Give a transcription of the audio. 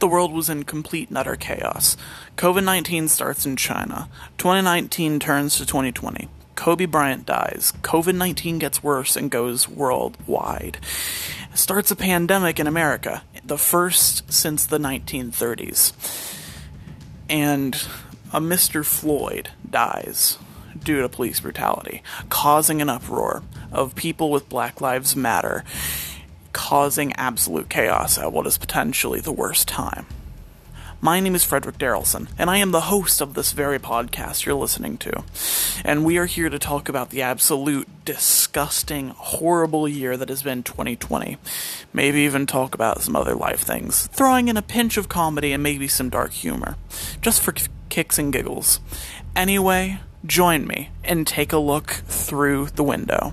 The world was in complete and utter chaos. COVID 19 starts in China. 2019 turns to 2020. Kobe Bryant dies. COVID 19 gets worse and goes worldwide. Starts a pandemic in America, the first since the 1930s. And a Mr. Floyd dies due to police brutality, causing an uproar of people with Black Lives Matter, causing absolute chaos at what is potentially the worst time. My name is Frederick Darrelson, and I am the host of this very podcast you're listening to. And we are here to talk about the absolute disgusting, horrible year that has been 2020. Maybe even talk about some other life things, throwing in a pinch of comedy and maybe some dark humor, just for kicks and giggles. Anyway, join me and take a look through the window.